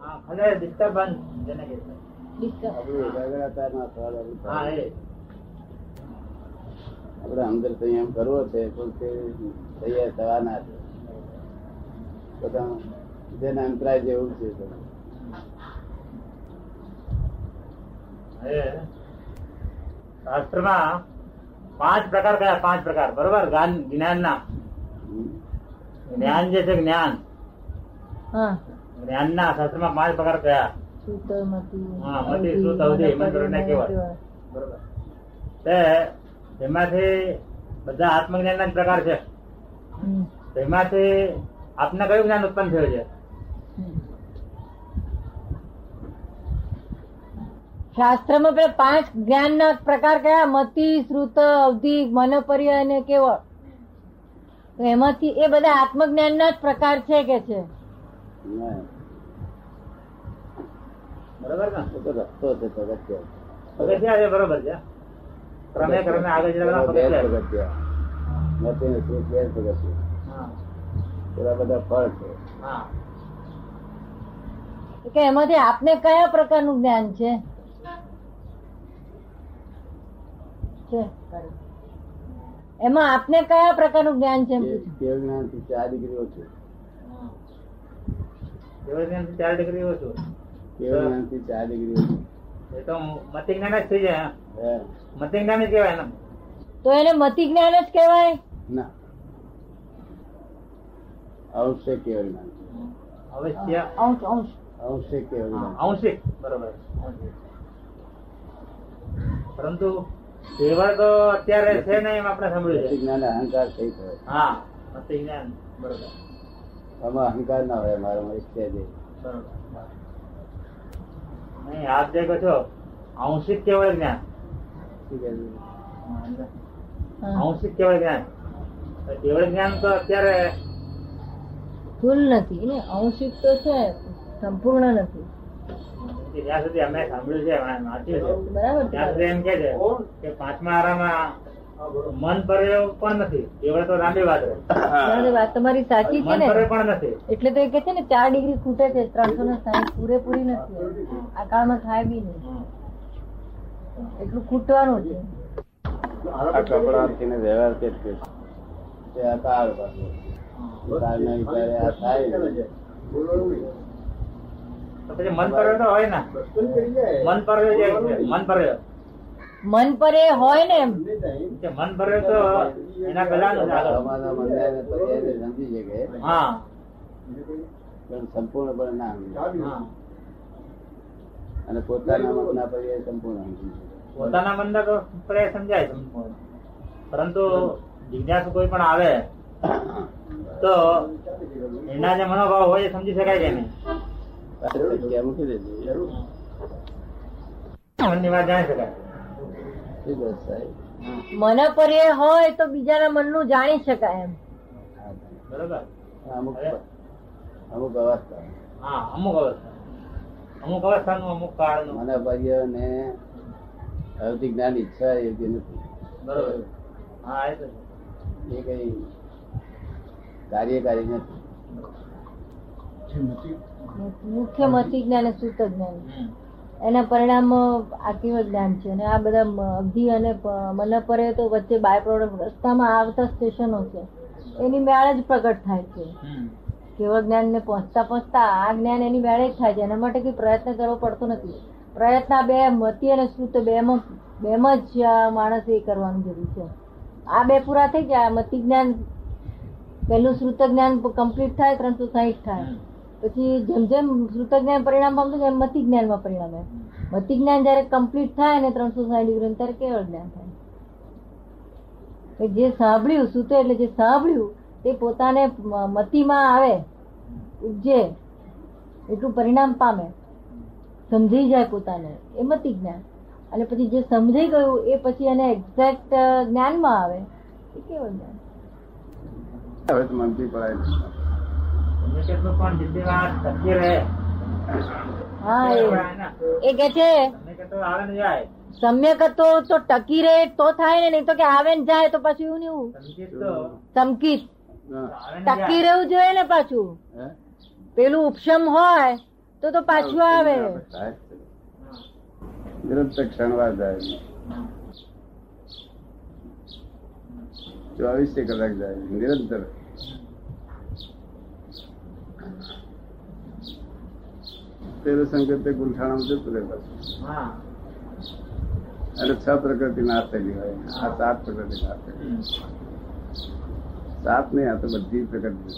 હા ખલેલ ડિસ્ટર્બન્સ જેને કહે છે ડિસ્ટર્બ આપણું એકાગ્રતા ના થવા લાગે. હા એ આપણે અંદર સંયમ કરવો છે પણ તે તૈયાર થવાના છે બધા જેને અંતરાય જેવું છે તો. એ શાસ્ત્રમાં પાંચ પ્રકાર કયા પાંચ પ્રકાર બરોબર જ્ઞાન ના હમ. જ્ઞાન જે છે જ્ઞાન હા જ્ઞાન ના શાસ્ત્રમાં પાંચ પ્રકાર કયા હા, મતિ, શ્રુત, અવધિ, મંત્ર ને બરોબર. તે તેમાંથી બધા આત્મજ્ઞાન ના જ પ્રકાર છે. તેમાંથી આપને કયું જ્ઞાન ઉત્પન્ન થયું છે? શાસ્ત્રમાં પેલા પાંચ જ્ઞાન ના પ્રકાર કયા? મતિ શ્રુત અવધિ મનોપર્ય અને કેવળ. તો એમાંથી એ બધા આત્મજ્ઞાન ના જ પ્રકાર છે કે છે? ના, બરોબર ને? તો રસ્તો છે પગથિયાં. પગથિયા છે? બરોબર છે? ક્રમે ક્રમે આગળ જતા પગથિયા છે. નથી બેર પગથિયાં. હા. બધા ફળ છે. કે એમાંથી આપને કયા પ્રકારનું જ્ઞાન છે. એમાં આપને કયા પ્રકારનું જ્ઞાન છે એમ કે- પૂછ્યું. કેવળ જ્ઞાનથી ચાર ડિગ્રી ઓછું કેવળ જ્ઞાન ચાર ડિગ્રી ઓછું કેવળ જ્ઞાનથી ચાર ડિગ્રી એ તો મતિ જ્ઞાન જ થઈ જાય હે? મતિ જ્ઞાન જ કહેવાય તો એને મતિ જ્ઞાન જ કહેવાય? ના. અંશે કેવળ જ્ઞાન અવશ્ય. અંશ અંશ. અંશે કેવળ હા, બરોબર. પરંતુ કેવળ તો અત્યારે છે ને એમ આપણે સાંભળ્યું છે. જ્ઞાન અહંકાર થઈ ગયો. હા મતિ જ્ઞાન બરોબર. આમાં અહંકાર ના હોય ઈચ્છા છે બરોબર. આંશિક કેવળ જ્ઞાન. આંશિક કેવળ જ્ઞાન. તો કેવળ જ્ઞાન તો અત્યારે ફૂલ નથી ને આંશિક તો છે સંપૂર્ણ નથી. જ્યાં સુધી અમે સાંભળ્યું છે વાંચ્યું છે. બરાબર ત્યાં સુધી એમ કે છે કે પાંચમા આરામાં મન પર પણ નથી. કેવળ તો લાંબી વાત છે વાત તમારી સાચી છે ને. પણ નથી. એટલે તો એ કે છે ને ચાર ડિગ્રી ખૂટે છે ત્રણસો ને સાહીઠ પૂરેપૂરી નથી. આ કાળમાં થાય બી નહીં. એટલું ખૂટવાનું છે. આ કપડાથી વ્યવહાર કે જ છે. આ કાળ પાછો. કાળના વિચારે આ થાય મન પર તો હોય ને. મન પર મન પર. મન પર એ હોય ને મન પર તો એના પહેલાનું છે આગળ. અમારા મંદિરને પછી એને સમજી શકે હા. પણ સંપૂર્ણપણે ના સમજી અને પોતાના મતના પર સંપૂર્ણ પોતાના મન તો પર સમજાય સંપૂર્ણ. પરંતુ જિજ્ઞાસુ કોઈ પણ આવે તો એના જે મનોભાવ હોય એ સમજી શકાય કે નહીં? મૂકી દેજો મનની વાત જાણી શકાય. મન પર એ. હોય તો બીજાના મનનું જાણી શકાય એમ. બરોબર? અમુક અમુક અવસ્થા. હા અમુક અવસ્થા. અમુક અવસ્થાનું અમુક કાળનું. મને ભાઈઓ ને અવધિ જ્ઞાન ઈચ્છા યોગ્ય નથી. બરોબર. હા એ કઈ કાર્યકારી નથી. મુખ્ય મતિ જ્ઞાન સૂત જ્ઞાન. એના પરિણામ આત્મ જ્ઞાન છે. અને આ બધા મ- અને મનપરે મન પર તો વચ્ચે બાય પ્રોડક્ટ રસ્તામાં આવતા સ્ટેશનો છે. એની મેળે જ પ્રગટ થાય છે. કેવળ જ્ઞાન ને પહોંચતા પહોંચતા આ જ્ઞાન એની મેળે જ થાય છે. એના માટે કઈ પ્રયત્ન કરવો પડતો નથી. પ્રયત્ન બે મતિ અને શ્રુત બેમાં બેમાં જ આ માણસે એ કરવાનું જરૂર છે. આ બે પૂરા થઈ ગયા. મતિ જ્ઞાન પહેલું શ્રુત જ્ઞાન કમ્પ્લીટ થાય ત્રણસો સાહીઠ થાય. પછી જેમ જેમ શ્રુત જ્ઞાન પરિણામ પામતું એમ મતિ જ્ઞાનમાં પરિણામે મતિ જ્ઞાન જયારે કમ્પ્લીટ થાય ને ત્રણસો સાહીઠ ડિગ્રી, ત્યારે કેવળ જ્ઞાન થાય. જે સાંભળ્યું, સૂતો એટલે જે સાંભળ્યું, તે પોતાને મતિમાં આવે, ઉપજે, એટલું પરિણામ પામે. સમજી જાય પોતાને. એ મતિ જ્ઞાન અને પછી જે સમજાઈ ગયું, એ પછી એને એક્ઝેક્ટ જ્ઞાનમાં આવે. એ કેવળ જ્ઞાન. હવે મનથી પડાય પણ જેટલી વાર ટકી રહે. હા એ. કે છે આવે ને જાય. સમ્યક તો તો ટકી રહે તો થાય ને નહીં તો કે આવે ને જાય તો પાછું એવું નહીં એવું. સમકિત ટકી રહેવું જોઈએ ને પાછું. પેલું ઉપશમ હોય તો તો પાછું આવે. નિરંતર ક્ષણવાર જાય. ચોવીસે કલાક જાય. નિરંતર. પેલો સંકેત ગુંઠાણા જતું રહે અને છ પ્રકૃતિ નાશ થયેલી હોય. આ સાત પ્રકૃતિ નાશ થયેલી સાત નહીં આ તો બધી પ્રકૃતિ